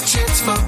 Minute, one more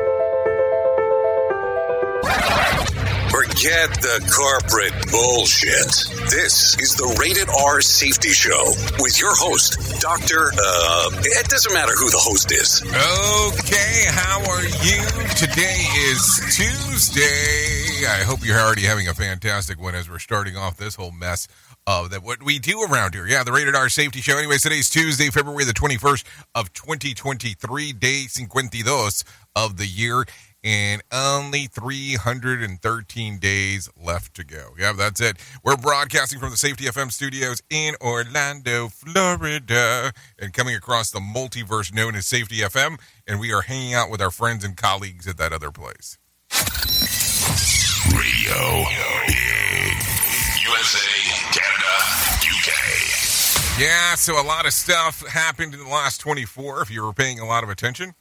Forget the corporate bullshit. This is the Rated R Safety Show with your host, Dr. Uh, it doesn't matter who the host is. Okay, how are you? Today is Tuesday. I hope you're already having a fantastic one as we're starting off this whole mess of that what we do around here. Yeah, the Rated R Safety Show. Anyways, today's Tuesday, February the 21st of 2023, day 52 of the year and only 313 days left to go. Yeah, that's it. We're broadcasting from the Safety FM studios in Orlando, Florida, and coming across the multiverse known as Safety FM, and we are hanging out with our friends and colleagues at that other place. Radio in USA, Canada, UK. Yeah, so a lot of stuff happened in the last 24 if you were paying a lot of attention.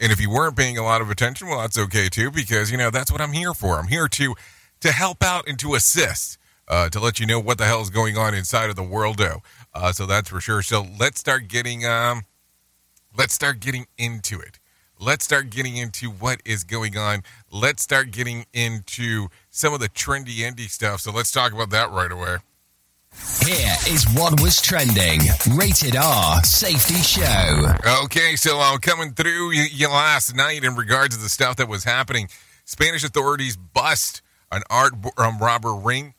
And if you weren't paying a lot of attention, well, that's okay too, because you know that's what I'm here for. I'm here to to help out and to assist, uh, to let you know what the hell is going on inside of the worldo. Uh, so that's for sure. So let's start getting um, let's start getting into it. Let's start getting into what is going on. Let's start getting into some of the trendy indie stuff. So let's talk about that right away. Here is what was trending. Rated R Safety Show. Okay, so I'm uh, coming through you last night in regards to the stuff that was happening. Spanish authorities bust an art um, robber ring,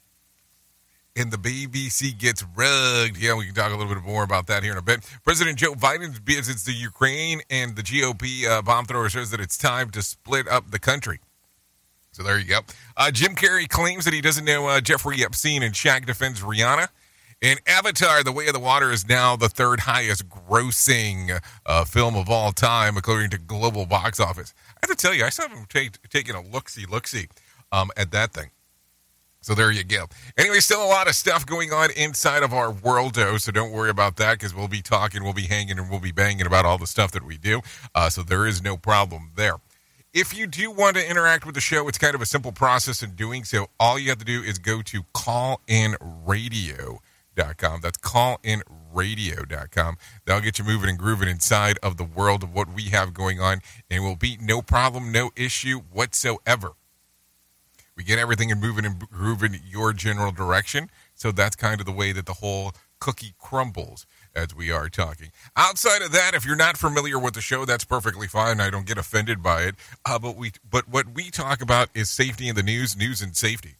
and the BBC gets rugged. Yeah, we can talk a little bit more about that here in a bit. President Joe Biden visits the Ukraine, and the GOP uh, bomb thrower says that it's time to split up the country. So there you go. Uh, Jim Carrey claims that he doesn't know uh, Jeffrey Epstein, and Shaq defends Rihanna. And Avatar: The Way of the Water is now the third highest grossing uh, film of all time, according to global box office. I have to tell you, I still haven't take, taken a look see look see um, at that thing. So there you go. Anyway, still a lot of stuff going on inside of our world, though. So don't worry about that because we'll be talking, we'll be hanging, and we'll be banging about all the stuff that we do. Uh, so there is no problem there. If you do want to interact with the show, it's kind of a simple process in doing so. All you have to do is go to callinradio.com. That's callinradio.com. That'll get you moving and grooving inside of the world of what we have going on, and will be no problem, no issue whatsoever. We get everything and moving and grooving your general direction. So that's kind of the way that the whole cookie crumbles as we are talking. Outside of that, if you're not familiar with the show, that's perfectly fine. I don't get offended by it. Uh, but we, but what we talk about is safety in the news, news and safety.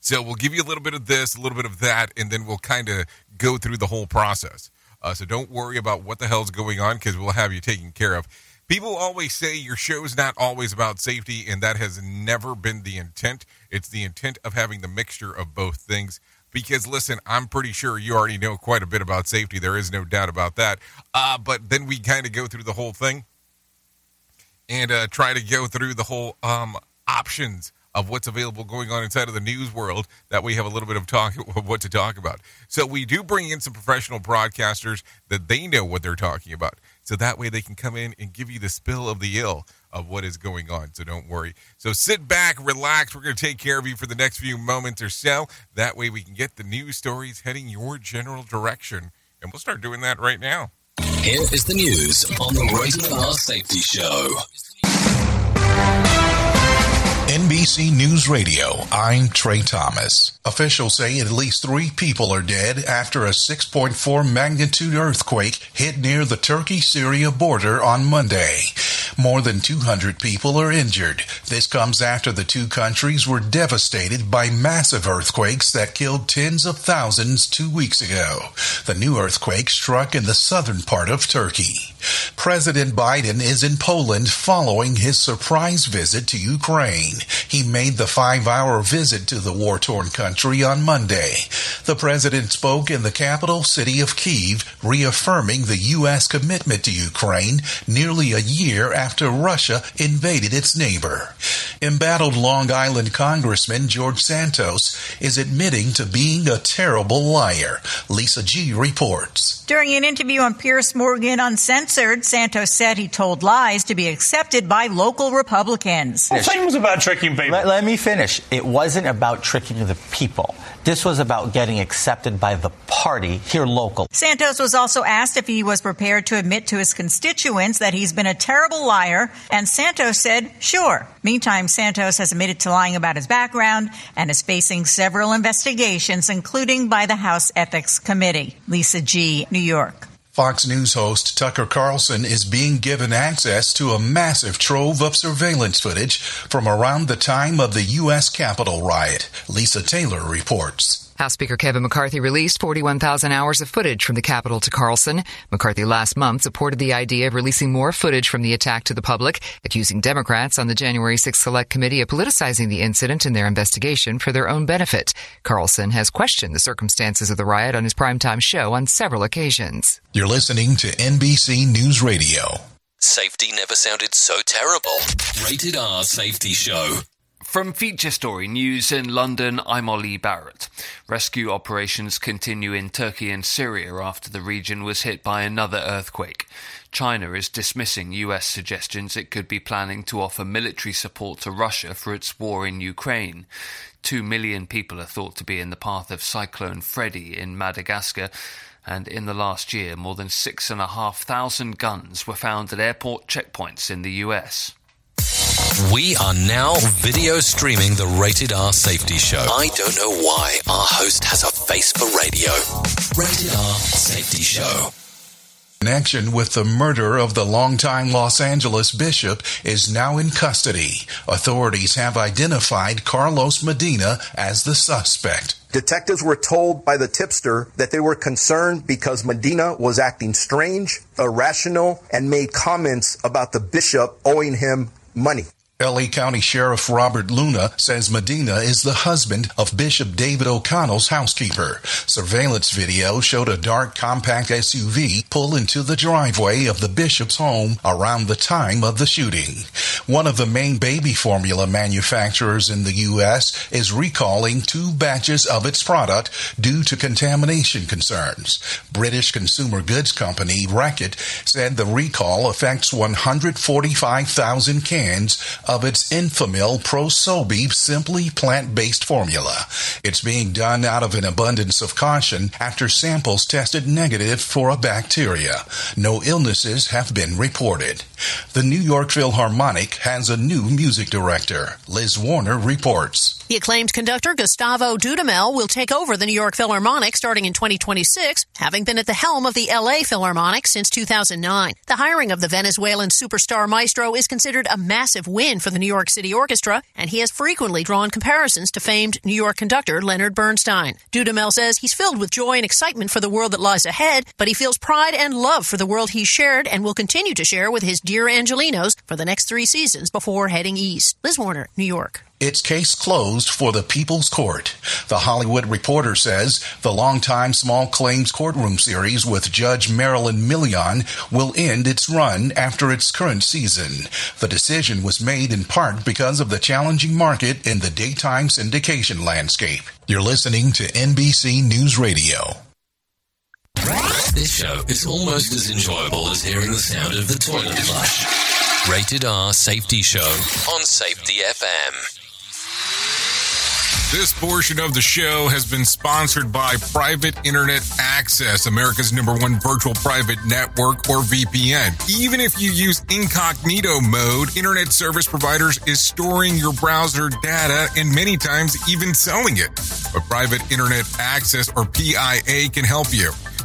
So we'll give you a little bit of this, a little bit of that, and then we'll kind of go through the whole process. Uh, so don't worry about what the hell's going on because we'll have you taken care of. People always say your show's not always about safety, and that has never been the intent. It's the intent of having the mixture of both things. Because listen, I'm pretty sure you already know quite a bit about safety. There is no doubt about that. Uh, but then we kind of go through the whole thing and uh, try to go through the whole um, options of what's available going on inside of the news world that we have a little bit of talk of what to talk about. So we do bring in some professional broadcasters that they know what they're talking about. So that way they can come in and give you the spill of the ill of what is going on. So don't worry. So sit back, relax. We're going to take care of you for the next few moments or so. That way we can get the news stories heading your general direction. And we'll start doing that right now. Here is the news on the Rated R Safety Show. NBC News Radio, I'm Trey Thomas. Officials say at least three people are dead after a 6.4 magnitude earthquake hit near the Turkey Syria border on Monday. More than 200 people are injured. This comes after the two countries were devastated by massive earthquakes that killed tens of thousands two weeks ago. The new earthquake struck in the southern part of Turkey. President Biden is in Poland following his surprise visit to Ukraine. He made the five hour visit to the war torn country on Monday. The president spoke in the capital city of Kiev, reaffirming the U.S. commitment to Ukraine nearly a year after Russia invaded its neighbor. Embattled Long Island Congressman George Santos is admitting to being a terrible liar. Lisa G reports. During an interview on Piers Morgan Uncensored, Santos said he told lies to be accepted by local Republicans. The thing was about tricking people. Let, let me finish. It wasn't about tricking the people. This was about getting accepted by the party here local. Santos was also asked if he was prepared to admit to his constituents that he's been a terrible liar, and Santos said, sure. Meantime, Santos has admitted to lying about his background and is facing several investigations, including by the House Ethics Committee. Lisa G., New York. Fox News host Tucker Carlson is being given access to a massive trove of surveillance footage from around the time of the U.S. Capitol riot. Lisa Taylor reports. House Speaker Kevin McCarthy released 41,000 hours of footage from the Capitol to Carlson. McCarthy last month supported the idea of releasing more footage from the attack to the public, accusing Democrats on the January 6th Select Committee of politicizing the incident in their investigation for their own benefit. Carlson has questioned the circumstances of the riot on his primetime show on several occasions. You're listening to NBC News Radio. Safety never sounded so terrible. Rated R Safety Show. From Feature Story News in London, I'm Ollie Barrett. Rescue operations continue in Turkey and Syria after the region was hit by another earthquake. China is dismissing US suggestions it could be planning to offer military support to Russia for its war in Ukraine. Two million people are thought to be in the path of Cyclone Freddy in Madagascar, and in the last year, more than six and a half thousand guns were found at airport checkpoints in the US. We are now video streaming the Rated R Safety Show. I don't know why our host has a face for radio. Rated R Safety Show. Connection with the murder of the longtime Los Angeles bishop is now in custody. Authorities have identified Carlos Medina as the suspect. Detectives were told by the tipster that they were concerned because Medina was acting strange, irrational, and made comments about the bishop owing him money. LA County Sheriff Robert Luna says Medina is the husband of Bishop David O'Connell's housekeeper. Surveillance video showed a dark compact SUV pull into the driveway of the bishop's home around the time of the shooting. One of the main baby formula manufacturers in the U.S. is recalling two batches of its product due to contamination concerns. British consumer goods company Reckitt said the recall affects 145,000 cans of its Enfamil ProSobee Simply Plant Based formula. It's being done out of an abundance of caution after samples tested negative for a bacteria. No illnesses have been reported. The New York Philharmonic has a new music director. Liz Warner reports. The acclaimed conductor Gustavo Dudamel will take over the New York Philharmonic starting in 2026, having been at the helm of the LA Philharmonic since 2009. The hiring of the Venezuelan superstar maestro is considered a massive win for the New York City Orchestra, and he has frequently drawn comparisons to famed New York conductor Leonard Bernstein. Dudamel says he's filled with joy and excitement for the world that lies ahead, but he feels pride and love for the world he's shared and will continue to share with his Dear Angelenos for the next three seasons before heading east. Liz Warner, New York. It's case closed for the People's Court. The Hollywood Reporter says the longtime small claims courtroom series with Judge Marilyn Milian will end its run after its current season. The decision was made in part because of the challenging market in the daytime syndication landscape. You're listening to NBC News Radio. This show is almost as enjoyable as hearing the sound of the toilet flush. Rated R Safety Show on Safety FM. This portion of the show has been sponsored by Private Internet Access, America's number one virtual private network or VPN. Even if you use incognito mode, internet service providers is storing your browser data and many times even selling it. But Private Internet Access or PIA can help you.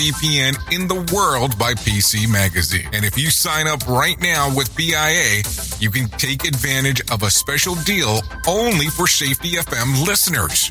VPN in the world by PC Magazine. And if you sign up right now with PIA, you can take advantage of a special deal only for Safety FM listeners.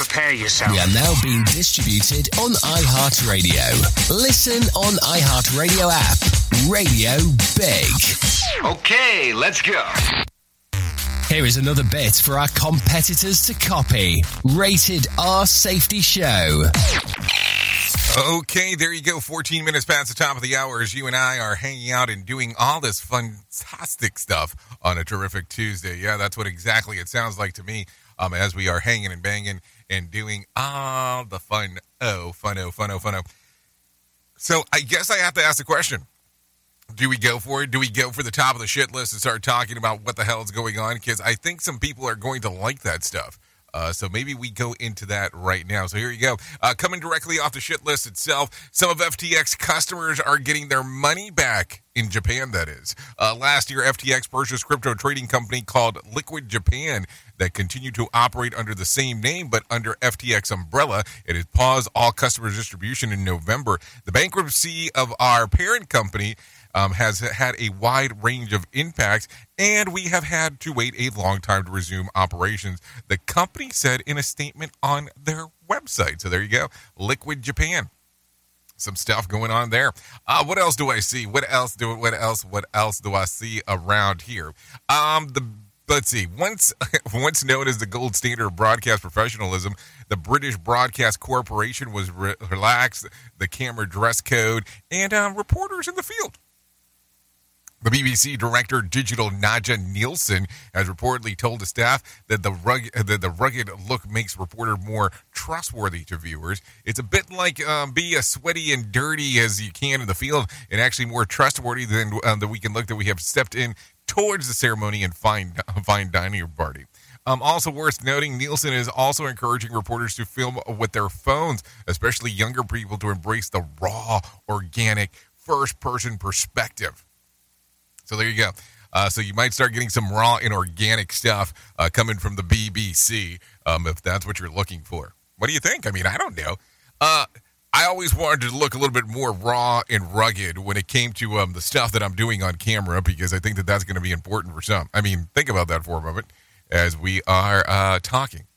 Prepare yourself. We are now being distributed on iHeartRadio. Listen on iHeartRadio app. Radio Big. Okay, let's go. Here is another bit for our competitors to copy. Rated R Safety Show. Okay, there you go. 14 minutes past the top of the hour as you and I are hanging out and doing all this fantastic stuff on a terrific Tuesday. Yeah, that's what exactly it sounds like to me um, as we are hanging and banging and doing all the fun. Oh, fun, oh, fun, oh, fun, oh. So I guess I have to ask the question. Do we go for it? Do we go for the top of the shit list and start talking about what the hell is going on? Because I think some people are going to like that stuff. Uh, so maybe we go into that right now. So here you go. Uh, coming directly off the shit list itself, some of FTX customers are getting their money back in Japan, that is. Uh, last year, FTX purchased crypto trading company called Liquid Japan that continued to operate under the same name but under FTX umbrella. It had paused all customer distribution in November. The bankruptcy of our parent company um, has had a wide range of impacts, and we have had to wait a long time to resume operations. The company said in a statement on their website. So there you go, Liquid Japan. Some stuff going on there. Uh, what else do I see? What else do what else what else do I see around here? Um, the let's see. Once once known as the gold standard of broadcast professionalism, the British Broadcast Corporation was re- relaxed the camera dress code and uh, reporters in the field. The BBC director digital Naja Nielsen has reportedly told the staff that the rugged, that the rugged look makes reporter more trustworthy to viewers. It's a bit like um, be as sweaty and dirty as you can in the field, and actually more trustworthy than uh, the weekend look that we have stepped in towards the ceremony and fine fine dining party. Um, also worth noting, Nielsen is also encouraging reporters to film with their phones, especially younger people, to embrace the raw, organic, first-person perspective. So there you go. Uh, so you might start getting some raw and organic stuff uh, coming from the BBC um, if that's what you're looking for. What do you think? I mean, I don't know. Uh, I always wanted to look a little bit more raw and rugged when it came to um, the stuff that I'm doing on camera because I think that that's going to be important for some. I mean, think about that for a moment as we are uh, talking.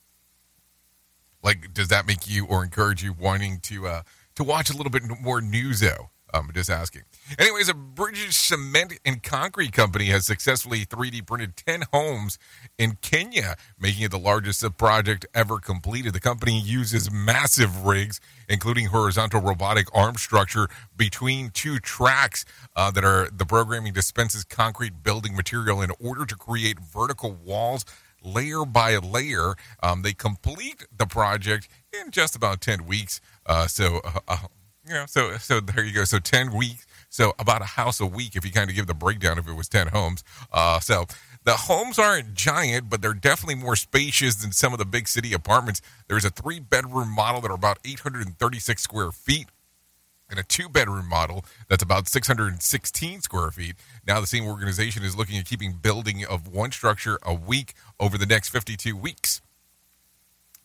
Like, does that make you or encourage you wanting to uh, to watch a little bit more newso? I'm just asking. Anyways, a British cement and concrete company has successfully 3D printed 10 homes in Kenya, making it the largest project ever completed. The company uses massive rigs, including horizontal robotic arm structure between two tracks uh, that are the programming dispenses concrete building material in order to create vertical walls layer by layer. Um, they complete the project in just about 10 weeks. Uh, so, uh, know, so so there you go. So ten weeks. So about a house a week if you kind of give the breakdown if it was ten homes. Uh, so the homes aren't giant, but they're definitely more spacious than some of the big city apartments. There's a three bedroom model that are about 836 square feet. And a two bedroom model that's about 616 square feet. Now, the same organization is looking at keeping building of one structure a week over the next 52 weeks.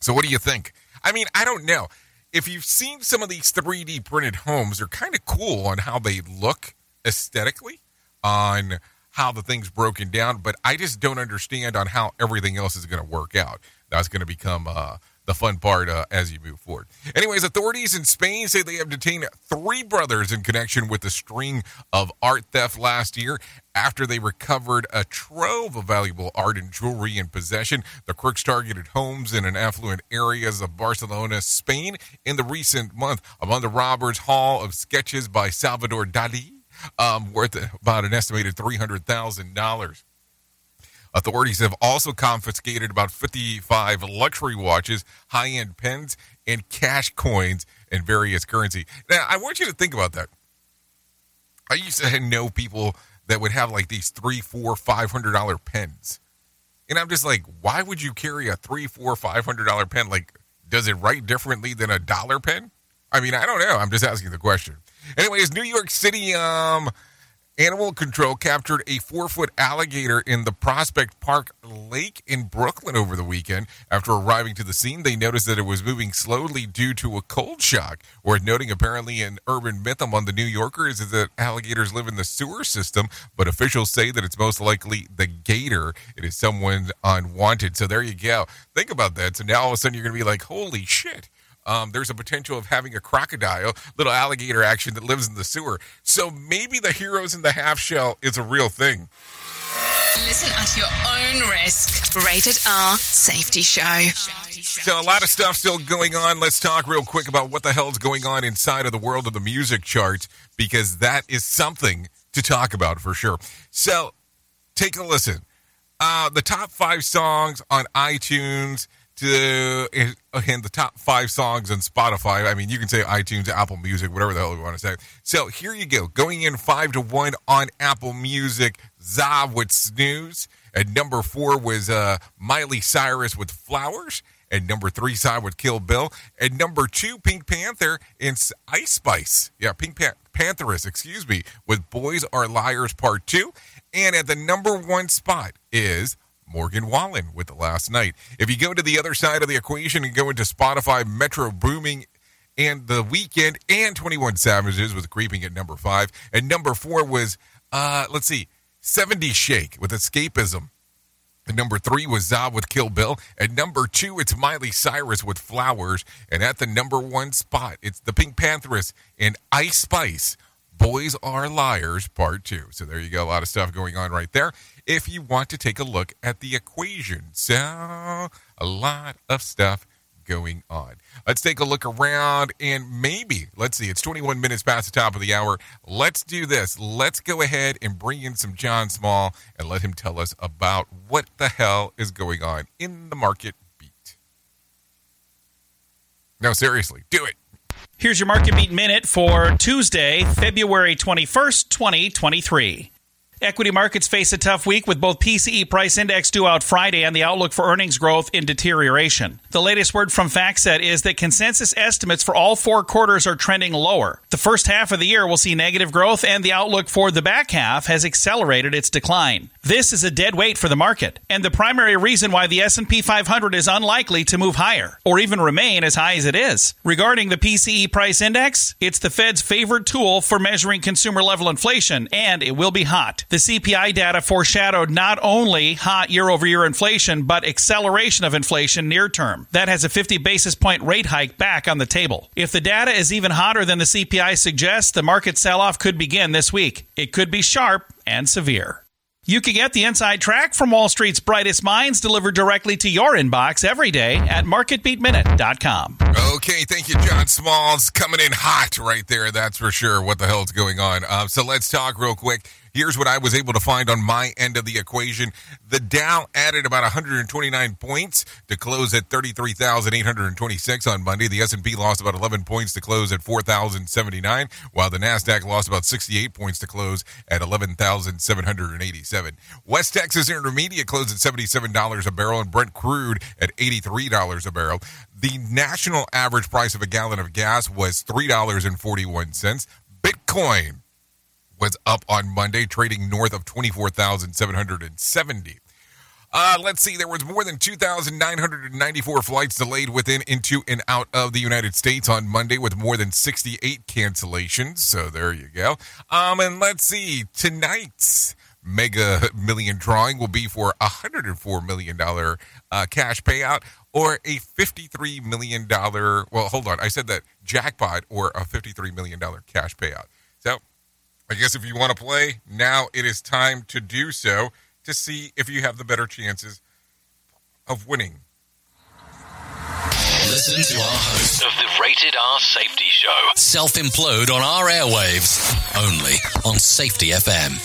So, what do you think? I mean, I don't know if you've seen some of these 3D printed homes, they're kind of cool on how they look aesthetically, on how the thing's broken down, but I just don't understand on how everything else is going to work out. That's going to become uh, the fun part uh, as you move forward. Anyways, authorities in Spain say they have detained three brothers in connection with a string of art theft last year after they recovered a trove of valuable art and jewelry in possession. The crooks targeted homes in an affluent areas of Barcelona, Spain in the recent month. Among the robbers, haul of sketches by Salvador Dali, um, worth about an estimated $300,000. Authorities have also confiscated about 55 luxury watches, high end pens, and cash coins and various currency. Now, I want you to think about that. I used to know people that would have like these three, four, five hundred dollar pens. And I'm just like, why would you carry a three, four, five hundred dollar pen? Like, does it write differently than a dollar pen? I mean, I don't know. I'm just asking the question. Anyways, New York City um, Animal Control captured a four foot alligator in the Prospect Park Lake in Brooklyn over the weekend. After arriving to the scene, they noticed that it was moving slowly due to a cold shock. Worth noting, apparently, an urban myth among the New Yorkers is that alligators live in the sewer system, but officials say that it's most likely the gator. It is someone unwanted. So there you go. Think about that. So now all of a sudden you're going to be like, holy shit um, there's a potential of having a crocodile, little alligator action that lives in the sewer. So maybe the heroes in the half shell is a real thing. Listen at your own risk. Rated R Safety Show. So a lot of stuff still going on. Let's talk real quick about what the hell's going on inside of the world of the music charts because that is something to talk about for sure. So take a listen. Uh, the top five songs on iTunes to and the top five songs on Spotify. I mean, you can say iTunes, Apple Music, whatever the hell you want to say. So here you go. Going in five to one on Apple Music, SZA with Snooze. At number four was uh, Miley Cyrus with Flowers. And number three SZA with Kill Bill. And number two, Pink Panther and Ice Spice. Yeah, Pink Pan- Pantheress, excuse me, with Boys Are Liars Part 2. And at the number one spot is Morgan Wallen with Last Night. If you go to the other side of the equation and go into Spotify, Metro Boomin and The Weeknd and 21 Savages with Creeping at number five. And number four was, uh, let's see, 70 Shake with Escapism. And number three was SZA with Kill Bill. At number two, it's Miley Cyrus with Flowers. And at the number one spot, it's the Pink Pantheress and Ice Spice. Boys Are Liars Part 2. So there you go. A lot of stuff going on right there. If you want to take a look at the equation. So a lot of stuff going on. Let's take a look around and maybe, let's see, it's 21 minutes past the top of the hour. Let's do this. Let's go ahead and bring in some John Small and let him tell us about what the hell is going on in the market beat. No, seriously, do it. Here's your market beat minute for Tuesday, February 21st, 2023. Equity markets face a tough week with both PCE price index due out Friday and the outlook for earnings growth in deterioration. The latest word from FactSet is that consensus estimates for all four quarters are trending lower. The first half of the year will see negative growth and the outlook for the back half has accelerated its decline. This is a dead weight for the market and the primary reason why the S&P 500 is unlikely to move higher or even remain as high as it is. Regarding the PCE price index, it's the Fed's favorite tool for measuring consumer level inflation and it will be hot. The CPI data foreshadowed not only hot year over year inflation, but acceleration of inflation near term. That has a 50 basis point rate hike back on the table. If the data is even hotter than the CPI suggests, the market sell off could begin this week. It could be sharp and severe. You can get the inside track from Wall Street's brightest minds delivered directly to your inbox every day at marketbeatminute.com. Okay, thank you, John Smalls. Coming in hot right there, that's for sure. What the hell's going on? Uh, so let's talk real quick. Here's what I was able to find on my end of the equation. The Dow added about 129 points to close at 33,826 on Monday. The S&P lost about 11 points to close at 4,079, while the Nasdaq lost about 68 points to close at 11,787. West Texas Intermediate closed at $77 a barrel and Brent crude at $83 a barrel. The national average price of a gallon of gas was $3.41. Bitcoin was up on Monday, trading north of 24,770. Uh, let's see, there was more than 2,994 flights delayed within, into, and out of the United States on Monday with more than 68 cancellations. So there you go. Um, and let's see, tonight's mega million drawing will be for a $104 million uh, cash payout or a $53 million, well, hold on, I said that jackpot or a $53 million cash payout. So I guess if you want to play, now it is time to do so to see if you have the better chances of winning. Listen to our host of the Rated R Safety Show. Self implode on our airwaves. Only on Safety FM.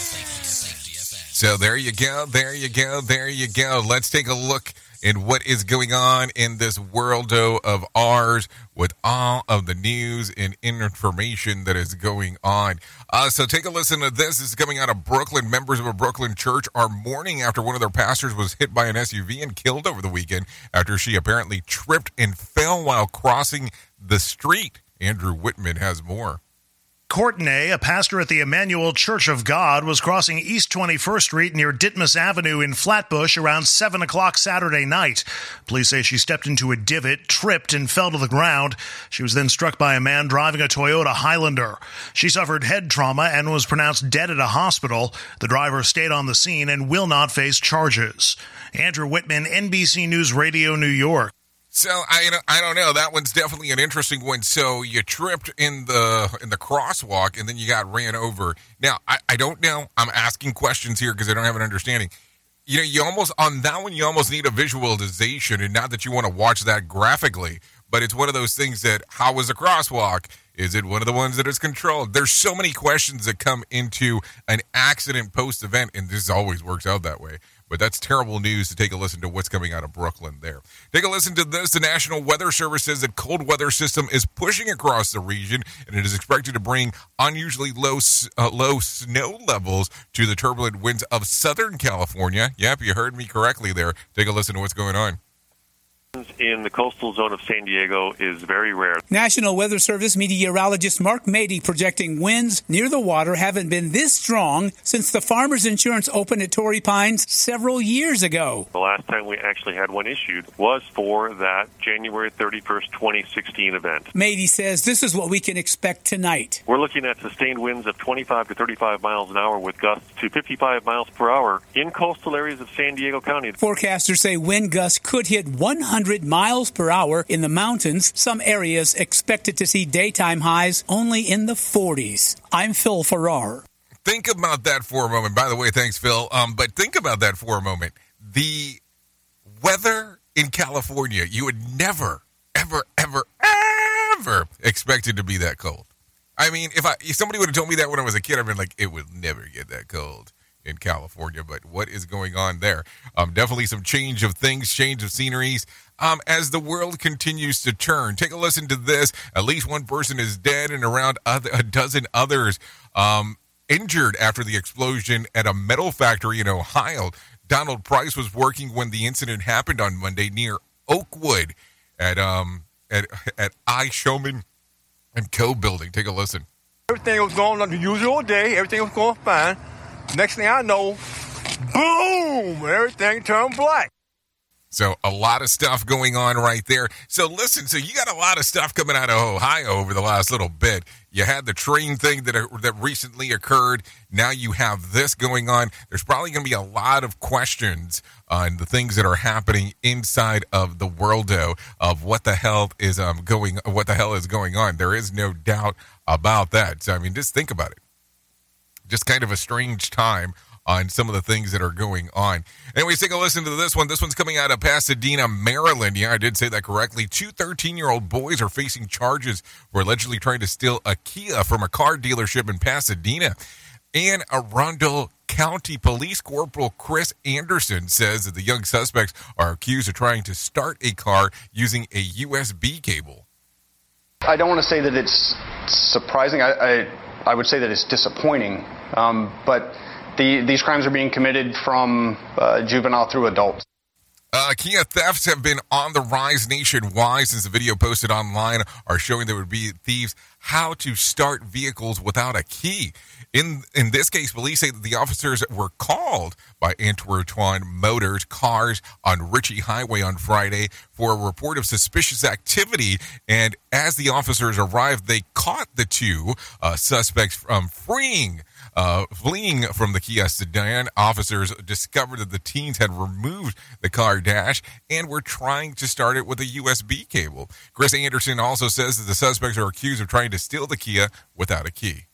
So there you go, there you go, there you go. Let's take a look in what is going on in this worldo of ours with all of the news and information that is going on. Uh, so take a listen to this. This is coming out of Brooklyn. Members of a Brooklyn church are mourning after one of their pastors was hit by an SUV and killed over the weekend after she apparently tripped and fell while crossing the street. Andrew Whitman has more. Courtenay, a pastor at the Emmanuel Church of God, was crossing East 21st Street near Ditmas Avenue in Flatbush around 7 o'clock Saturday night. Police say she stepped into a divot, tripped, and fell to the ground. She was then struck by a man driving a Toyota Highlander. She suffered head trauma and was pronounced dead at a hospital. The driver stayed on the scene and will not face charges. Andrew Whitman, NBC News Radio, New York. So I I don't know. That one's definitely an interesting one. So you tripped in the in the crosswalk and then you got ran over. Now I, I don't know. I'm asking questions here because I don't have an understanding. you know, you almost on that one you almost need a visualization, and not that you want to watch that graphically, but it's one of those things that how is a crosswalk? Is it one of the ones that is controlled? There's so many questions that come into an accident post event, and this always works out that way. But that's terrible news to take a listen to what's coming out of Brooklyn there. Take a listen to this. The National Weather Service says that cold weather system is pushing across the region, and it is expected to bring unusually low uh, low snow levels to the turbulent winds of Southern California. Yep, you heard me correctly there. Take a listen to what's going on in the coastal zone of San Diego is very rare. National Weather Service meteorologist Mark Mady projecting winds near the water haven't been this strong since the Farmers Insurance opened at Torrey Pines several years ago. The last time we actually had one issued was for that January 31st, 2016 event. Mady says this is what we can expect tonight. We're looking at sustained winds of 25 to 35 miles an hour with gusts to 55 miles per hour in coastal areas of San Diego County. Forecasters say wind gusts could hit 100 100 miles per hour in the mountains. Some areas expected to see daytime highs only in the 40s. I'm Phil Farrar. Think about that for a moment. By the way, thanks, Phil. Um, but think about that for a moment. The weather in California, you would never, ever, ever, ever expect it to be that cold. I mean, if I if somebody would have told me that when I was a kid, I'd been like, it would never get that cold in California. But what is going on there? Um, definitely some change of things, change of sceneries um, as the world continues to turn. Take a listen to this. At least one person is dead and around other, a dozen others um, injured after the explosion at a metal factory in Ohio. Donald Price was working when the incident happened on Monday near Oakwood at um at at I Schumann and Co. building. Take a listen. Everything was going on the usual day. Everything was going fine. Next thing I know, boom! Everything turned black. So a lot of stuff going on right there. So listen, so you got a lot of stuff coming out of Ohio over the last little bit. You had the train thing that that recently occurred. Now you have this going on. There's probably going to be a lot of questions on the things that are happening inside of the worldo of what the hell is um going what the hell is going on. There is no doubt about that. So I mean, just think about it. Just kind of a strange time on some of the things that are going on. Anyways, take a listen to this one. This one's coming out of Pasadena, Maryland. Yeah, I did say that correctly. Two 13 year old boys are facing charges for allegedly trying to steal a Kia from a car dealership in Pasadena. Anne Arundel County Police Corporal Chris Anderson says that the young suspects are accused of trying to start a car using a USB cable. I don't want to say that it's surprising. I, I, I would say that it's disappointing. Um, but the, these crimes are being committed from uh, juvenile through adults. Uh, Kia thefts have been on the rise nationwide since the video posted online are showing there would be thieves how to start vehicles without a key. In in this case, police say that the officers were called by Antwertuan Motors Cars on Ritchie Highway on Friday for a report of suspicious activity. And as the officers arrived, they caught the two uh, suspects from freeing uh, fleeing from the Kia sedan, officers discovered that the teens had removed the car dash and were trying to start it with a USB cable. Chris Anderson also says that the suspects are accused of trying to steal the Kia without a key.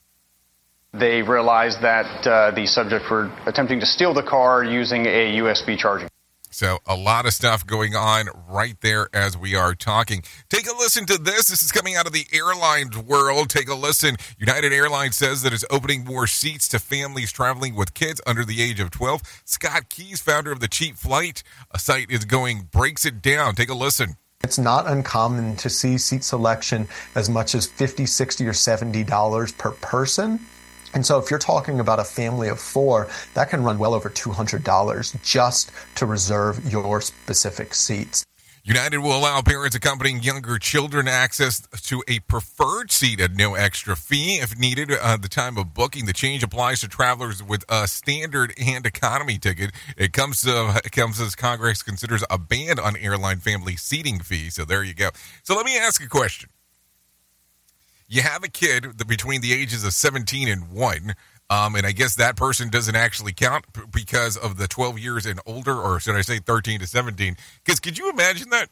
They realized that uh, the subjects were attempting to steal the car using a USB charging. So, a lot of stuff going on right there as we are talking. Take a listen to this. This is coming out of the airlines world. Take a listen. United Airlines says that it's opening more seats to families traveling with kids under the age of 12. Scott Keyes, founder of the Cheap Flight site, is going breaks it down. Take a listen. It's not uncommon to see seat selection as much as 50, 60, or $70 per person. And so, if you're talking about a family of four, that can run well over $200 just to reserve your specific seats. United will allow parents accompanying younger children access to a preferred seat at no extra fee if needed at uh, the time of booking. The change applies to travelers with a standard and economy ticket. It comes to, it comes as Congress considers a ban on airline family seating fees. So there you go. So let me ask a question you have a kid between the ages of 17 and 1 um, and I guess that person doesn't actually count because of the 12 years and older, or should I say 13 to 17? Because could you imagine that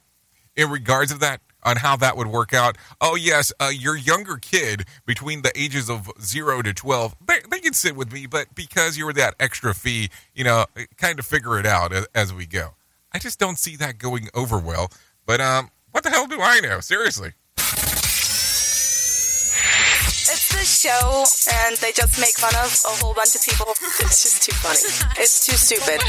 in regards of that? on how that would work out. Oh, yes, uh, your younger kid between the ages of zero to 12, they, they can sit with me, but because you're that extra fee, you know, kind of figure it out as, as we go. I just don't see that going over well. But um, what the hell do I know? Seriously. It's the show, and they just make fun of a whole bunch of people. It's just too funny. It's too stupid.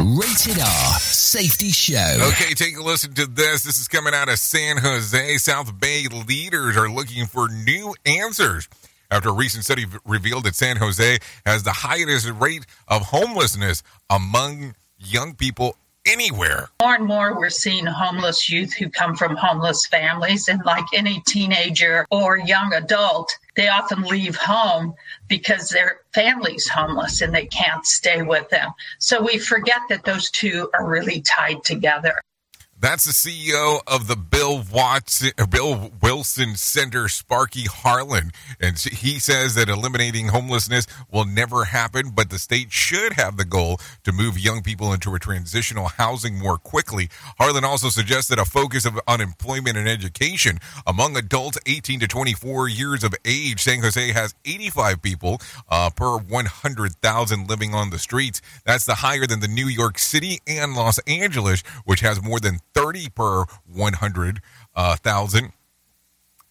Rated R Safety Show. Okay, take a listen to this. This is coming out of San Jose. South Bay leaders are looking for new answers after a recent study revealed that San Jose has the highest rate of homelessness among young people anywhere. More and more, we're seeing homeless youth who come from homeless families. And like any teenager or young adult, they often leave home because their family's homeless and they can't stay with them. So we forget that those two are really tied together. That's the CEO of the Bill Watson, Bill Wilson Center, Sparky Harlan, and he says that eliminating homelessness will never happen, but the state should have the goal to move young people into a transitional housing more quickly. Harlan also suggested a focus of unemployment and education among adults 18 to 24 years of age. San Jose has 85 people uh, per 100,000 living on the streets. That's the higher than the New York City and Los Angeles, which has more than 30 per 100,000. Uh,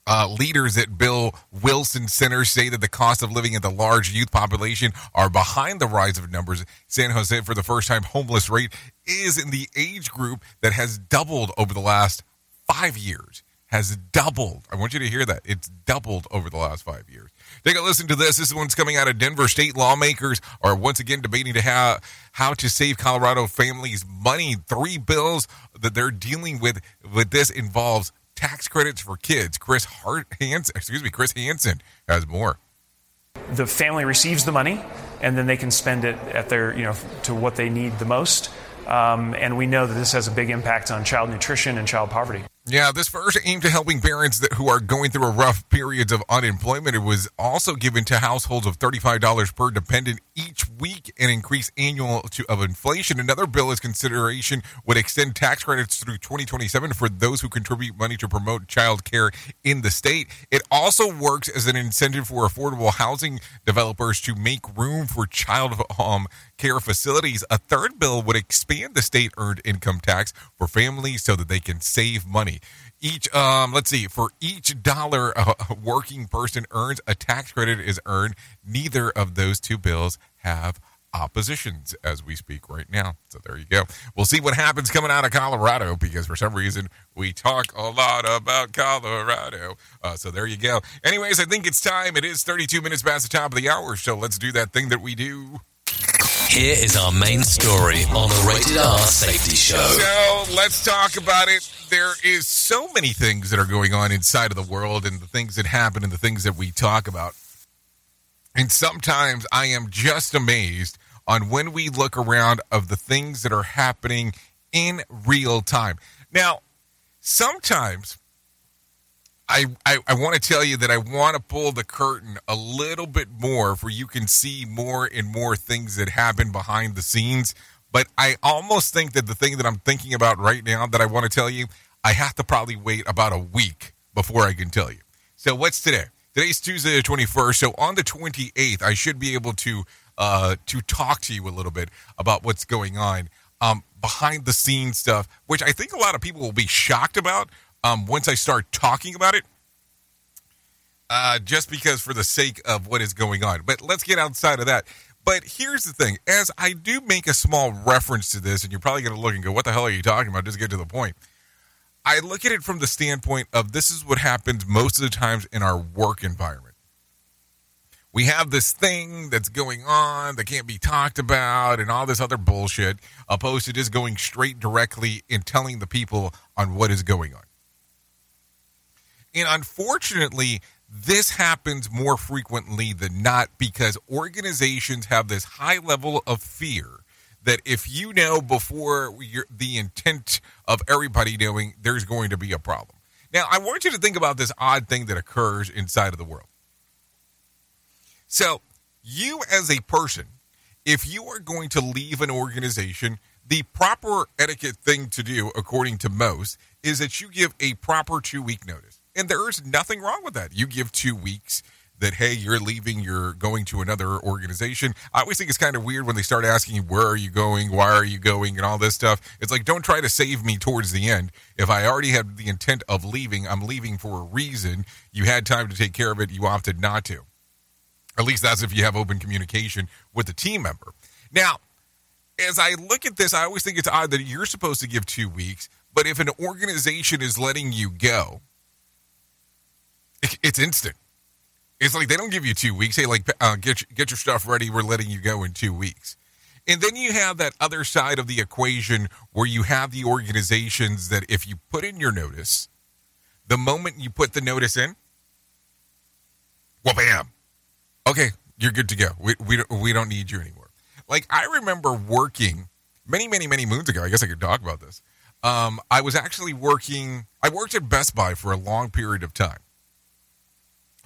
uh, leaders at Bill Wilson Center say that the cost of living in the large youth population are behind the rise of numbers. San Jose, for the first time, homeless rate is in the age group that has doubled over the last five years. Has doubled. I want you to hear that. It's doubled over the last five years. Take a listen to this. This one's coming out of Denver. State lawmakers are once again debating to how how to save Colorado families money. Three bills that they're dealing with with this involves tax credits for kids. Chris Hart Hansen, excuse me, Chris Hansen has more. The family receives the money, and then they can spend it at their you know to what they need the most. Um, and we know that this has a big impact on child nutrition and child poverty. Yeah, this first aimed to helping parents that, who are going through a rough periods of unemployment. It was also given to households of $35 per dependent each week and increase annual to, of inflation. Another bill is consideration would extend tax credits through 2027 for those who contribute money to promote child care in the state. It also works as an incentive for affordable housing developers to make room for child um, care facilities. A third bill would expand the state earned income tax for families so that they can save money. Each, um, let's see, for each dollar a working person earns, a tax credit is earned. Neither of those two bills have oppositions as we speak right now. So there you go. We'll see what happens coming out of Colorado because for some reason we talk a lot about Colorado. Uh, so there you go. Anyways, I think it's time. It is 32 minutes past the top of the hour. So let's do that thing that we do. Here is our main story on the Rated R Safety Show. So let's talk about it. There is so many things that are going on inside of the world and the things that happen and the things that we talk about. And sometimes I am just amazed on when we look around of the things that are happening in real time. Now, sometimes I, I, I want to tell you that I want to pull the curtain a little bit more for you can see more and more things that happen behind the scenes. But I almost think that the thing that I'm thinking about right now that I want to tell you, I have to probably wait about a week before I can tell you. So what's today? Today's Tuesday the 21st. So on the 28th, I should be able to uh, to talk to you a little bit about what's going on um, behind the scenes stuff, which I think a lot of people will be shocked about um, once I start talking about it. Uh, just because for the sake of what is going on. But let's get outside of that. But here's the thing as I do make a small reference to this, and you're probably going to look and go, what the hell are you talking about? Just get to the point. I look at it from the standpoint of this is what happens most of the times in our work environment. We have this thing that's going on that can't be talked about and all this other bullshit, opposed to just going straight directly and telling the people on what is going on. And unfortunately, this happens more frequently than not because organizations have this high level of fear that if you know before the intent of everybody knowing, there's going to be a problem. Now, I want you to think about this odd thing that occurs inside of the world. So, you as a person, if you are going to leave an organization, the proper etiquette thing to do, according to most, is that you give a proper two week notice. And there is nothing wrong with that. You give two weeks that, hey, you're leaving, you're going to another organization. I always think it's kind of weird when they start asking where are you going? Why are you going? And all this stuff. It's like, don't try to save me towards the end. If I already had the intent of leaving, I'm leaving for a reason. You had time to take care of it. You opted not to. At least that's if you have open communication with the team member. Now, as I look at this, I always think it's odd that you're supposed to give two weeks, but if an organization is letting you go, it's instant. It's like they don't give you two weeks. Hey, like uh, get get your stuff ready. We're letting you go in two weeks. And then you have that other side of the equation where you have the organizations that if you put in your notice, the moment you put the notice in, well, bam, okay, you're good to go. We we we don't need you anymore. Like I remember working many many many moons ago. I guess I could talk about this. Um, I was actually working. I worked at Best Buy for a long period of time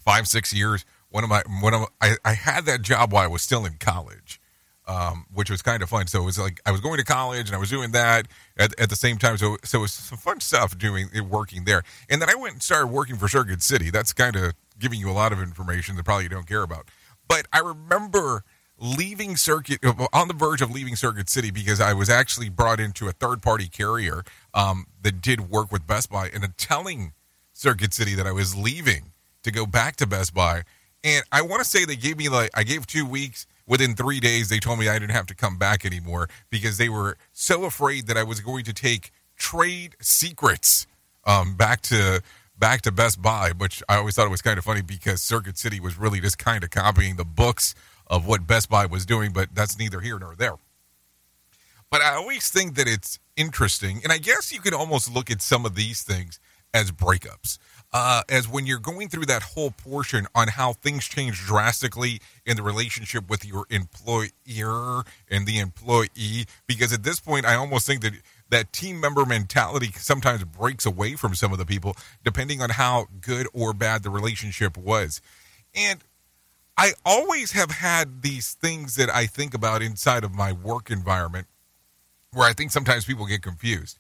five six years. One of my one of I, I had that job while I was still in college, um, which was kind of fun. So it was like I was going to college and I was doing that at, at the same time. So so it was some fun stuff doing working there. And then I went and started working for Circuit City. That's kind of giving you a lot of information that probably you don't care about. But I remember leaving Circuit on the verge of leaving Circuit City because I was actually brought into a third party carrier um, that did work with Best Buy and telling Circuit City that I was leaving to go back to Best Buy. And I want to say they gave me like, I gave two weeks. Within three days, they told me I didn't have to come back anymore because they were so afraid that I was going to take trade secrets um, back to back to Best Buy, which I always thought it was kind of funny because Circuit City was really just kind of copying the books of what Best Buy was doing, but that's neither here nor there. But I always think that it's interesting, and I guess you could almost look at some of these things as breakups uh, as when you're going through that whole portion on how things change drastically in the relationship with your employer and the employee. Because at this point, I almost think that that team member mentality sometimes breaks away from some of the people, depending on how good or bad the relationship was. And I always have had these things that I think about inside of my work environment where I think sometimes people get confused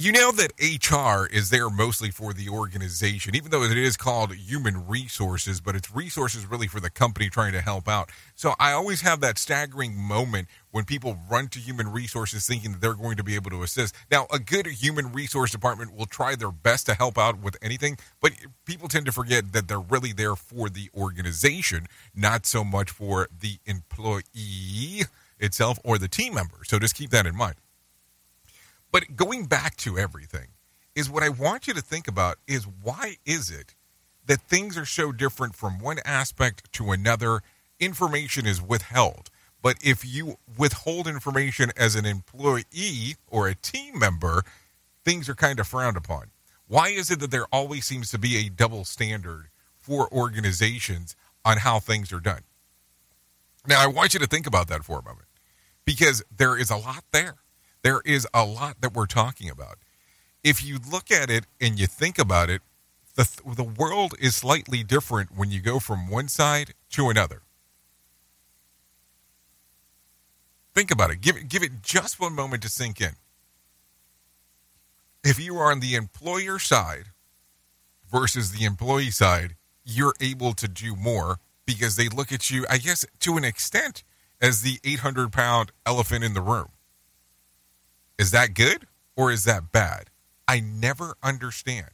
you know that HR is there mostly for the organization, even though it is called human resources, but it's resources really for the company trying to help out. So I always have that staggering moment when people run to human resources thinking that they're going to be able to assist. Now, a good human resource department will try their best to help out with anything, but people tend to forget that they're really there for the organization, not so much for the employee itself or the team member. So just keep that in mind. But going back to everything is what I want you to think about is why is it that things are so different from one aspect to another? Information is withheld. But if you withhold information as an employee or a team member, things are kind of frowned upon. Why is it that there always seems to be a double standard for organizations on how things are done? Now, I want you to think about that for a moment because there is a lot there there is a lot that we're talking about. If you look at it and you think about it, the, the world is slightly different when you go from one side to another. Think about it. Give it, give it just one moment to sink in. If you are on the employer side versus the employee side, you're able to do more because they look at you, I guess, to an extent, as the 800 pound elephant in the room. Is that good or is that bad? I never understand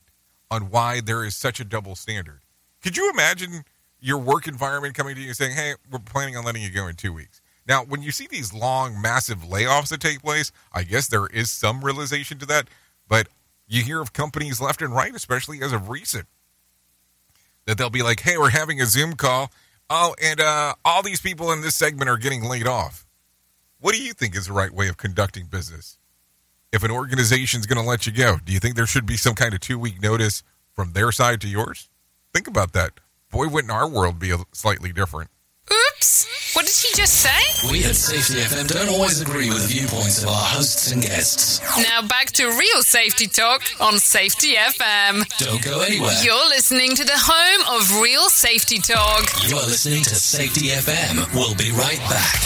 on why there is such a double standard. Could you imagine your work environment coming to you and saying, hey, we're planning on letting you go in two weeks? Now, when you see these long, massive layoffs that take place, I guess there is some realization to that, but you hear of companies left and right, especially as of recent, that they'll be like, hey, we're having a Zoom call. Oh, and uh, all these people in this segment are getting laid off. What do you think is the right way of conducting business? If an organization is going to let you go, do you think there should be some kind of two week notice from their side to yours? Think about that. Boy, wouldn't our world be slightly different. Oops! What did he just say? We at Safety FM don't always agree with the viewpoints of our hosts and guests. Now back to real safety talk on Safety FM. Don't go anywhere. You're listening to the home of real safety talk. You are listening to Safety FM. We'll be right back.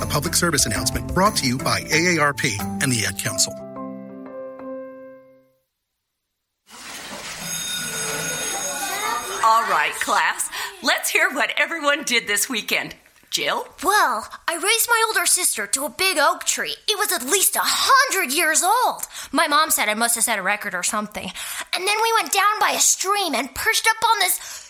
A public service announcement brought to you by AARP and the Ad Council. All right, class. Let's hear what everyone did this weekend. Jill? Well, I raised my older sister to a big oak tree. It was at least a hundred years old. My mom said I must have set a record or something. And then we went down by a stream and perched up on this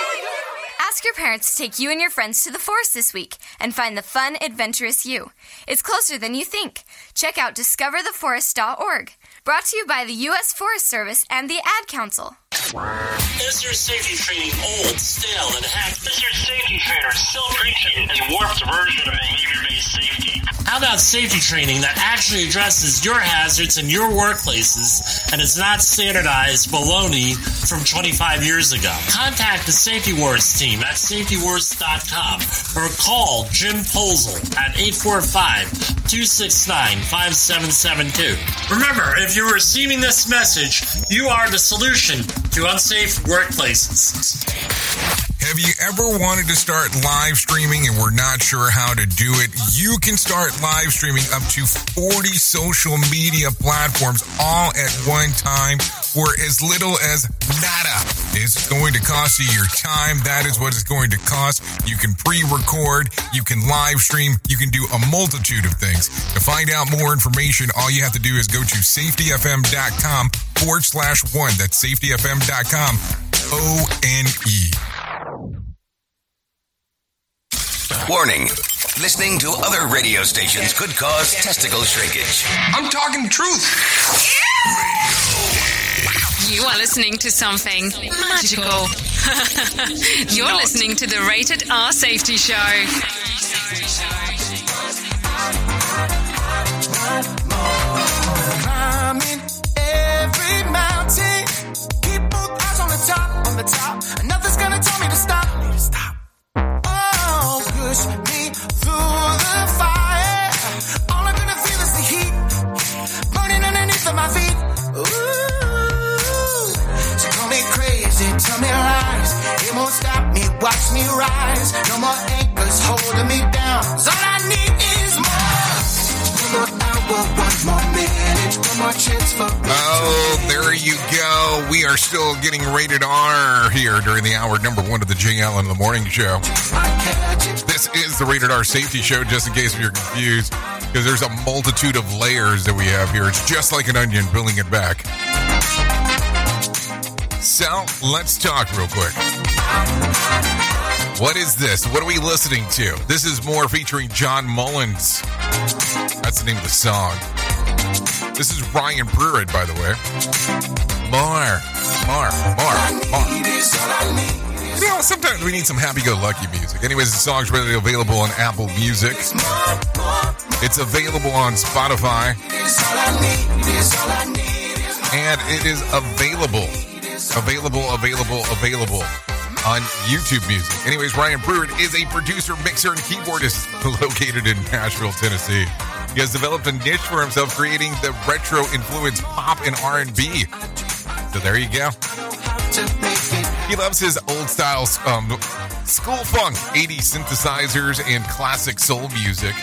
Ask your parents to take you and your friends to the forest this week and find the fun, adventurous you. It's closer than you think. Check out discovertheforest.org. Brought to you by the U.S. Forest Service and the Ad Council. Is your safety training old, stale, and hacked? Is your safety trainer still preaching a warped version of behavior-based safety? How about safety training that actually addresses your hazards in your workplaces and is not standardized baloney from 25 years ago? Contact the Safety Wars team at safetywars.com or call Jim Posel at 845-269-5772. Remember, if you're receiving this message, you are the solution to unsafe workplaces. Have you ever wanted to start live streaming and were not sure how to do it? You can start live streaming up to 40 social media platforms all at one time for as little as nada. It's going to cost you your time. That is what it's going to cost. You can pre-record, you can live stream, you can do a multitude of things. To find out more information, all you have to do is go to safetyfm.com forward slash one. That's safetyfm.com O-N-E. Warning. Listening to other radio stations could cause testicle shrinkage. I'm talking truth. You are listening to something magical. You're listening to the Rated R Safety Show. Every mountain. Keep both eyes on the top, on the top. Nothing's gonna tell me to stop. Stop. Push me through the fire. All I'm gonna feel is the heat burning underneath of my feet. Ooh, so call me crazy, tell me lies. It won't stop me, watch me rise. No more anchors holding me down. 'Cause all I need is more. Oh, there you go. We are still getting rated R here during the hour number one of the Jay Allen in the Morning Show. This is the Rated R Safety Show, just in case you're confused, because there's a multitude of layers that we have here. It's just like an onion, peeling it back. So let's talk real quick. What is this? What are we listening to? This is more featuring John Mullins. That's the name of the song. This is Ryan Pruitt, by the way. More, more, more, more. You know, sometimes we need some happy-go-lucky music. Anyways, the song's readily available on Apple Music. It's available on Spotify. And it is available, available, available, available on YouTube Music. Anyways, Ryan Brewer is a producer, mixer, and keyboardist located in Nashville, Tennessee. He has developed a niche for himself, creating the retro-influenced pop and R&B. So there you go. He loves his old-style um, school funk, 80s synthesizers, and classic soul music.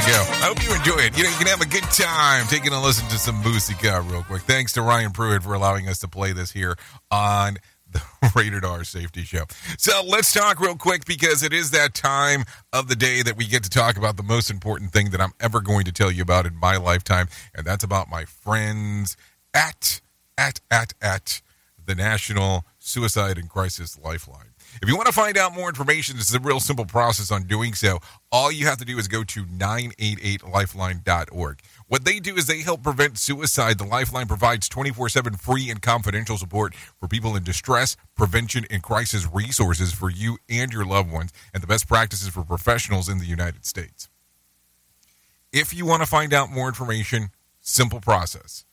You go. I hope you enjoy it. You know, you can have a good time taking a listen to some musica real quick. Thanks to Ryan Pruitt for allowing us to play this here on the Rated R Safety Show. So let's talk real quick because it is that time of the day that we get to talk about the most important thing that I'm ever going to tell you about in my lifetime, and that's about my friends at at at at the National Suicide and Crisis Lifeline. If you want to find out more information, this is a real simple process on doing so. All you have to do is go to 988lifeline.org. What they do is they help prevent suicide. The Lifeline provides 24 7 free and confidential support for people in distress, prevention, and crisis resources for you and your loved ones, and the best practices for professionals in the United States. If you want to find out more information, simple process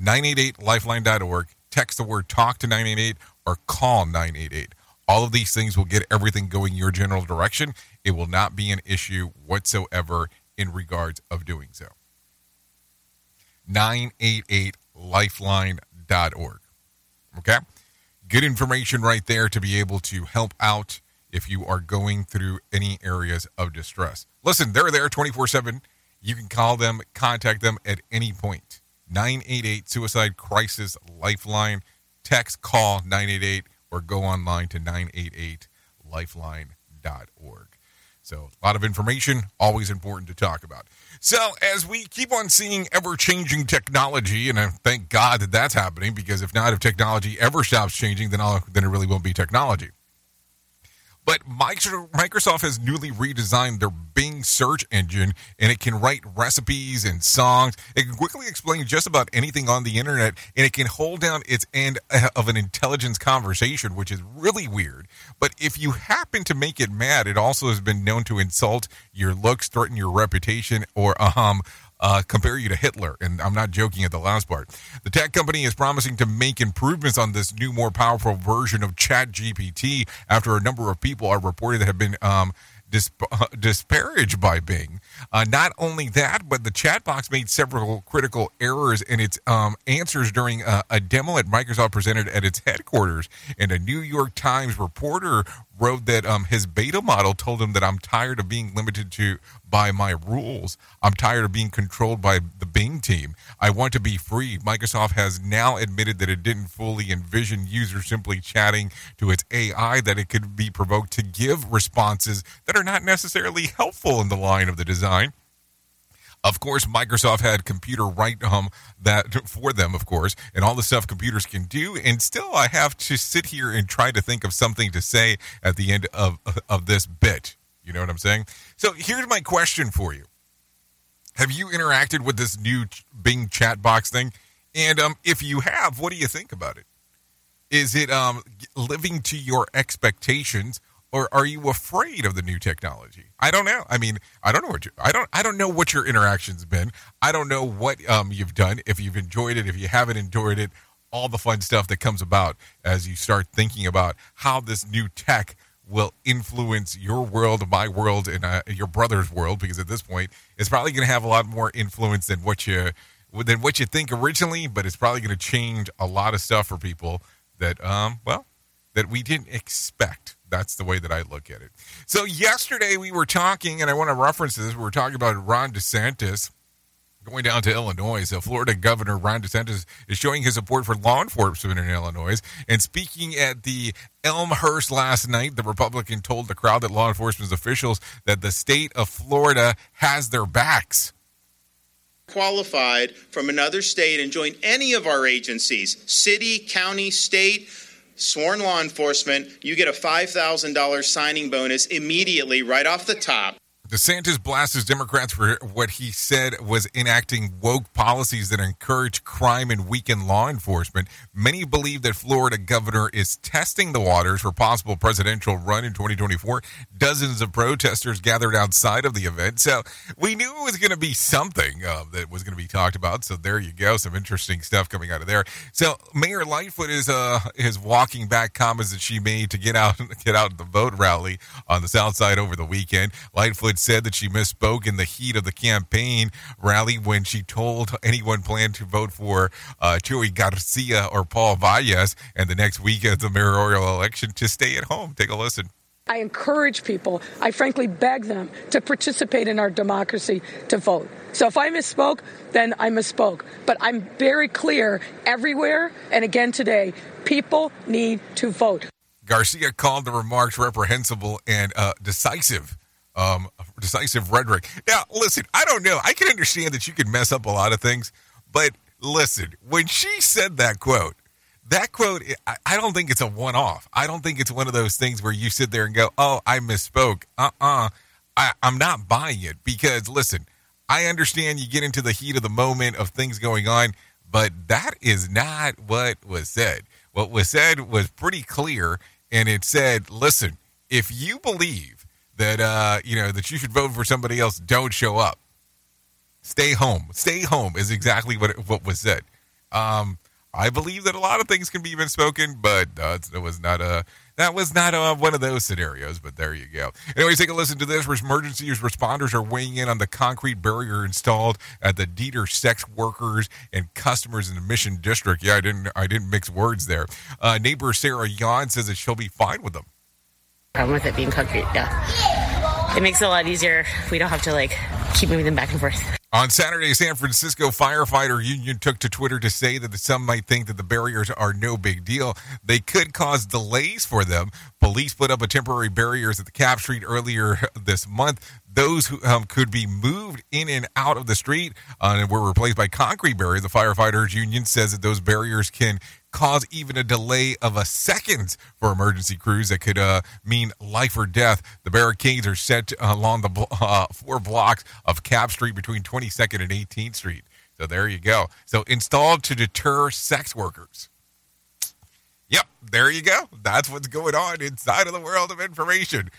988lifeline.org, text the word talk to 988 or call 988. All of these things will get everything going your general direction. It will not be an issue whatsoever in regards of doing so. 988lifeline.org. Okay? Good information right there to be able to help out if you are going through any areas of distress. Listen, they're there 24 7. You can call them, contact them at any point. 988 Suicide Crisis Lifeline. Text, call 988, or go online to 988lifeline.org. So, a lot of information, always important to talk about. So, as we keep on seeing ever changing technology, and I thank God that that's happening because if not, if technology ever stops changing, then, I'll, then it really won't be technology. But Microsoft has newly redesigned their Bing search engine and it can write recipes and songs. It can quickly explain just about anything on the internet and it can hold down its end of an intelligence conversation, which is really weird. But if you happen to make it mad, it also has been known to insult your looks, threaten your reputation, or um, uh, compare you to Hitler. And I'm not joking at the last part. The tech company is promising to make improvements on this new, more powerful version of ChatGPT after a number of people are reported that have been um, disparaged by Bing. Uh, not only that, but the chat box made several critical errors in its um, answers during a, a demo that Microsoft presented at its headquarters. And a New York Times reporter wrote that um, his beta model told him that I'm tired of being limited to by my rules. I'm tired of being controlled by the Bing team. I want to be free. Microsoft has now admitted that it didn't fully envision users simply chatting to its AI, that it could be provoked to give responses that are not necessarily helpful in the line of the design. Of course, Microsoft had computer write um, that for them, of course, and all the stuff computers can do. And still, I have to sit here and try to think of something to say at the end of of this bit. You know what I'm saying? So here's my question for you: Have you interacted with this new Bing chat box thing? And um, if you have, what do you think about it? Is it um, living to your expectations, or are you afraid of the new technology? I don't know. I mean, I don't know what you, I don't I don't know what your interactions been. I don't know what um, you've done. If you've enjoyed it, if you haven't enjoyed it, all the fun stuff that comes about as you start thinking about how this new tech will influence your world, my world, and uh, your brother's world. Because at this point, it's probably going to have a lot more influence than what you than what you think originally. But it's probably going to change a lot of stuff for people that um well that we didn't expect. That's the way that I look at it. So yesterday we were talking, and I want to reference this. We were talking about Ron DeSantis Going down to Illinois, so Florida Governor Ron DeSantis is showing his support for law enforcement in Illinois. And speaking at the Elmhurst last night, the Republican told the crowd that law enforcement officials that the state of Florida has their backs. Qualified from another state and join any of our agencies, city, county, state, sworn law enforcement, you get a $5,000 signing bonus immediately right off the top. DeSantis blasts Democrats for what he said was enacting woke policies that encourage crime and weaken law enforcement. Many believe that Florida governor is testing the waters for possible presidential run in 2024. Dozens of protesters gathered outside of the event, so we knew it was going to be something uh, that was going to be talked about. So there you go, some interesting stuff coming out of there. So Mayor Lightfoot is uh is walking back comments that she made to get out get out the vote rally on the South Side over the weekend. Lightfoot said that she misspoke in the heat of the campaign rally when she told anyone planned to vote for uh, Chuy Garcia or Paul Vallas and the next week of the mayoral election to stay at home. Take a listen. I encourage people, I frankly beg them to participate in our democracy to vote. So if I misspoke, then I misspoke. But I'm very clear everywhere and again today people need to vote. Garcia called the remarks reprehensible and uh, decisive um, decisive rhetoric. Now, listen, I don't know. I can understand that you can mess up a lot of things, but listen, when she said that quote, that quote, I, I don't think it's a one off. I don't think it's one of those things where you sit there and go, oh, I misspoke. Uh uh-uh. uh. I'm not buying it because, listen, I understand you get into the heat of the moment of things going on, but that is not what was said. What was said was pretty clear, and it said, listen, if you believe that uh, you know that you should vote for somebody else. Don't show up. Stay home. Stay home is exactly what it, what was said. Um, I believe that a lot of things can be even spoken, but uh, was not a that was not a, one of those scenarios. But there you go. Anyways, take a listen to this. Emergency responders are weighing in on the concrete barrier installed at the Dieter sex workers and customers in the Mission District. Yeah, I didn't I didn't mix words there. Uh, neighbor Sarah Yon says that she'll be fine with them problem with it being concrete. Yeah. It makes it a lot easier. We don't have to like keep moving them back and forth. On Saturday, San Francisco firefighter union took to Twitter to say that some might think that the barriers are no big deal. They could cause delays for them. Police put up a temporary barriers at the Capp Street earlier this month. Those who um, could be moved in and out of the street uh, and were replaced by concrete barriers. The firefighters union says that those barriers can cause even a delay of a second for emergency crews that could uh, mean life or death. The barricades are set along the uh, four blocks of Capp Street between 22nd and 18th Street. So there you go. So installed to deter sex workers. Yep, there you go. That's what's going on inside of the world of information.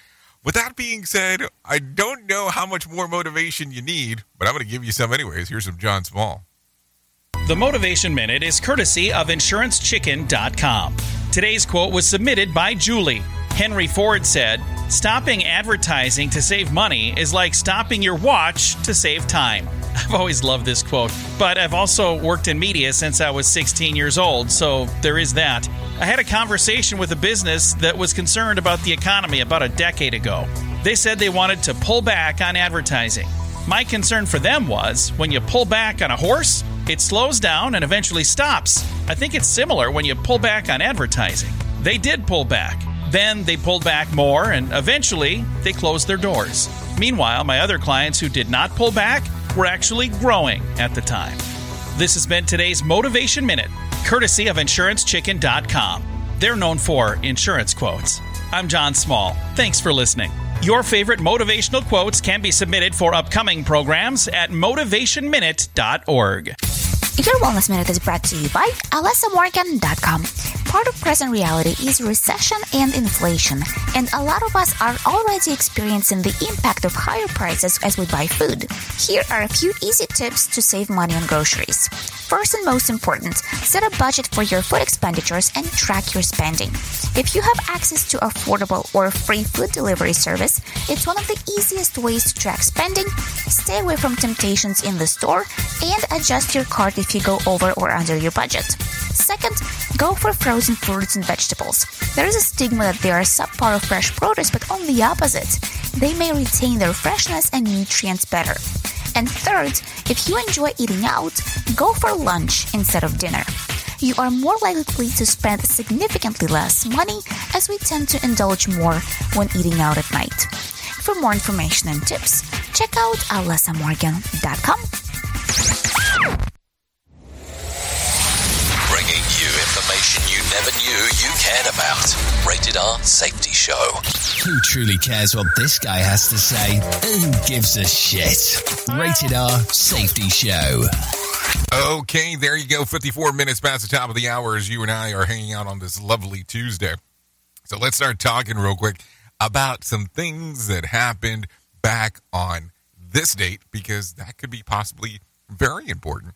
With that being said, I don't know how much more motivation you need, but I'm going to give you some anyways. Here's some John Small. The Motivation Minute is courtesy of InsuranceChicken.com. Today's quote was submitted by Julie. Henry Ford said, Stopping advertising to save money is like stopping your watch to save time. I've always loved this quote, but I've also worked in media since I was 16 years old, so there is that. I had a conversation with a business that was concerned about the economy about a decade ago. They said they wanted to pull back on advertising. My concern for them was when you pull back on a horse, it slows down and eventually stops. I think it's similar when you pull back on advertising. They did pull back. Then they pulled back more and eventually they closed their doors. Meanwhile, my other clients who did not pull back were actually growing at the time. This has been today's Motivation Minute, courtesy of InsuranceChicken.com. They're known for insurance quotes. I'm John Small. Thanks for listening. Your favorite motivational quotes can be submitted for upcoming programs at motivationminute.org. Your Wellness Minute is brought to you by AlessaMorgan.com. Part of present reality is recession and inflation, and a lot of us are already experiencing the impact of higher prices as we buy food. Here are a few easy tips to save money on groceries. First and most important, set a budget for your food expenditures and track your spending. If you have access to affordable or free food delivery service, it's one of the easiest ways to track spending, stay away from temptations in the store, and adjust your cart if you go over or under your budget. Second, go for frozen fruits and vegetables. There is a stigma that they are subpar of fresh produce, but on the opposite, they may retain their freshness and nutrients better. And third, if you enjoy eating out, go for lunch instead of dinner. You are more likely to spend significantly less money as we tend to indulge more when eating out at night. For more information and tips, check out alessamorgan.com. never knew you cared about. Rated R Safety Show. Who truly cares what this guy has to say? Who gives a shit? Rated R Safety Show. Okay, there you go. 54 minutes past the top of the hour as you and I are hanging out on this lovely Tuesday. So let's start talking real quick about some things that happened back on this date because that could be possibly very important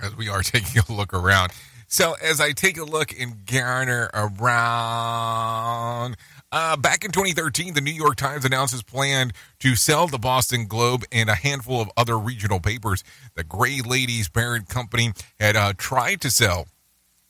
as we are taking a look around. So as I take a look and garner around, uh, back in 2013, the New York Times announced its plan to sell the Boston Globe and a handful of other regional papers. The Gray Ladies parent company had uh, tried to sell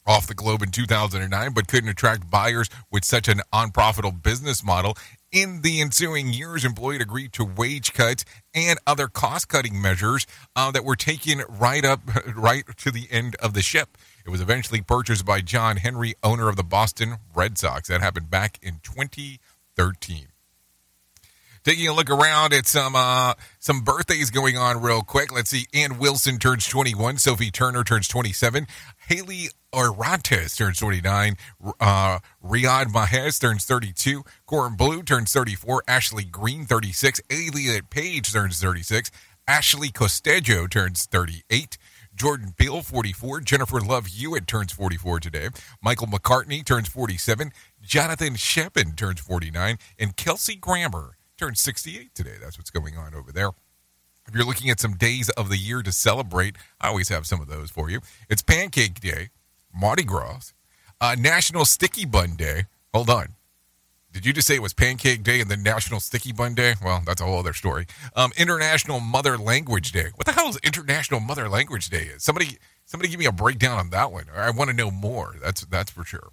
off the Globe in 2009, but couldn't attract buyers with such an unprofitable business model. In the ensuing years, employees agreed to wage cuts and other cost-cutting measures uh, that were taken right up, right to the end of the ship. It was eventually purchased by John Henry, owner of the Boston Red Sox. That happened back in 2013. Taking a look around at some uh, some birthdays going on real quick. Let's see. Ann Wilson turns 21. Sophie Turner turns 27. Haley Orrantia turns 29. Uh, Riyad turns 32. Corbin Bleu turns 34. Ashley Greene 36. Elliot Page turns 36. Ashley Costejo turns 38. Jordan Peele, 44. Jennifer Love Hewitt turns 44 today. Michael McCartney turns 47. Jonathan Shepin turns 49. And Kelsey Grammer turns 68 today. That's what's going on over there. If you're looking at some days of the year to celebrate, I always have some of those for you. It's Pancake Day, Mardi Gras, uh, National Sticky Bun Day. Hold on. Did you just say it was Pancake Day and then National Sticky Bun Day? Well, that's a whole other story. Um, International Mother Language Day. What the hell is International Mother Language Day? Somebody somebody give me a breakdown on that one? I want to know more. That's that's for sure.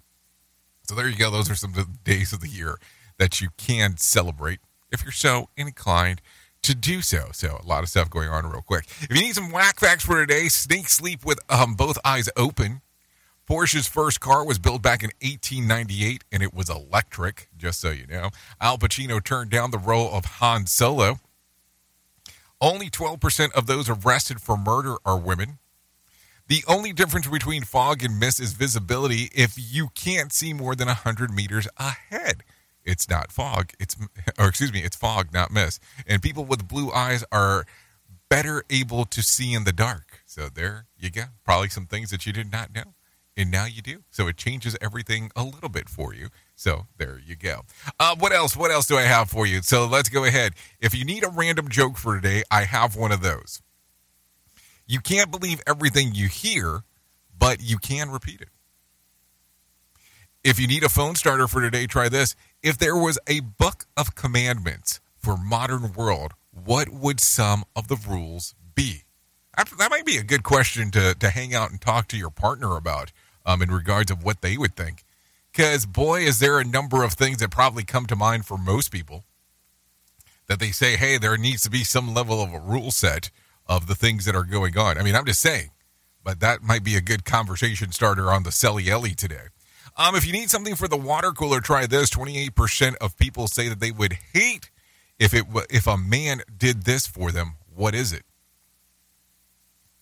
So there you go. Those are some of the days of the year that you can celebrate if you're so inclined to do so. So a lot of stuff going on real quick. If you need some whack facts for today, snake sleep with um, both eyes open. Porsche's first car was built back in 1898 and it was electric, just so you know. Al Pacino turned down the role of Han Solo. Only 12% of those arrested for murder are women. The only difference between fog and mist is visibility if you can't see more than 100 meters ahead. It's not fog, it's or excuse me, it's fog, not mist. And people with blue eyes are better able to see in the dark. So there you go. Probably some things that you did not know and now you do. So it changes everything a little bit for you. So there you go. Uh, what else? What else do I have for you? So let's go ahead. If you need a random joke for today, I have one of those. You can't believe everything you hear, but you can repeat it. If you need a phone starter for today, try this. If there was a book of commandments for modern world, what would some of the rules be? That might be a good question to, to hang out and talk to your partner about um, in regards of what they would think. Because, boy, is there a number of things that probably come to mind for most people that they say, hey, there needs to be some level of a rule set of the things that are going on. I mean, I'm just saying, but that might be a good conversation starter on the Selly Ellie today. Um, if you need something for the water cooler, try this. 28% of people say that they would hate if it if a man did this for them. What is it?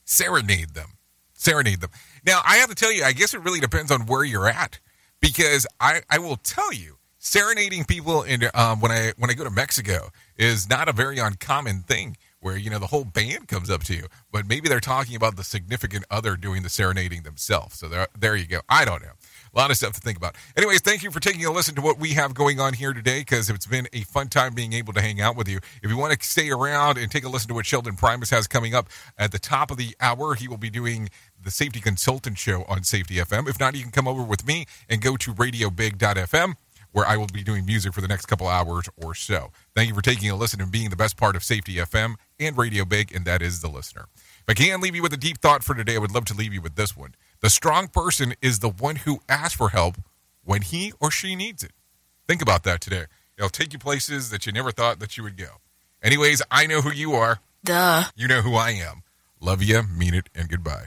Serenade them. Serenade them. Now, I have to tell you, I guess it really depends on where you're at, because I, I will tell you, serenading people in um, when I when I go to Mexico is not a very uncommon thing. Where you know the whole band comes up to you, but maybe they're talking about the significant other doing the serenading themselves. So there, there you go. I don't know. A lot of stuff to think about. Anyways, thank you for taking a listen to what we have going on here today because it's been a fun time being able to hang out with you. If you want to stay around and take a listen to what Sheldon Primus has coming up at the top of the hour, he will be doing the Safety Consultant Show on Safety FM. If not, you can come over with me and go to radiobig.fm where I will be doing music for the next couple hours or so. Thank you for taking a listen and being the best part of Safety FM and Radio Big, and that is the listener. If I can leave you with a deep thought for today, I would love to leave you with this one. The strong person is the one who asks for help when he or she needs it. Think about that today. It'll take you places that you never thought that you would go. Anyways, I know who you are. Duh. You know who I am. Love you, mean it, and goodbye.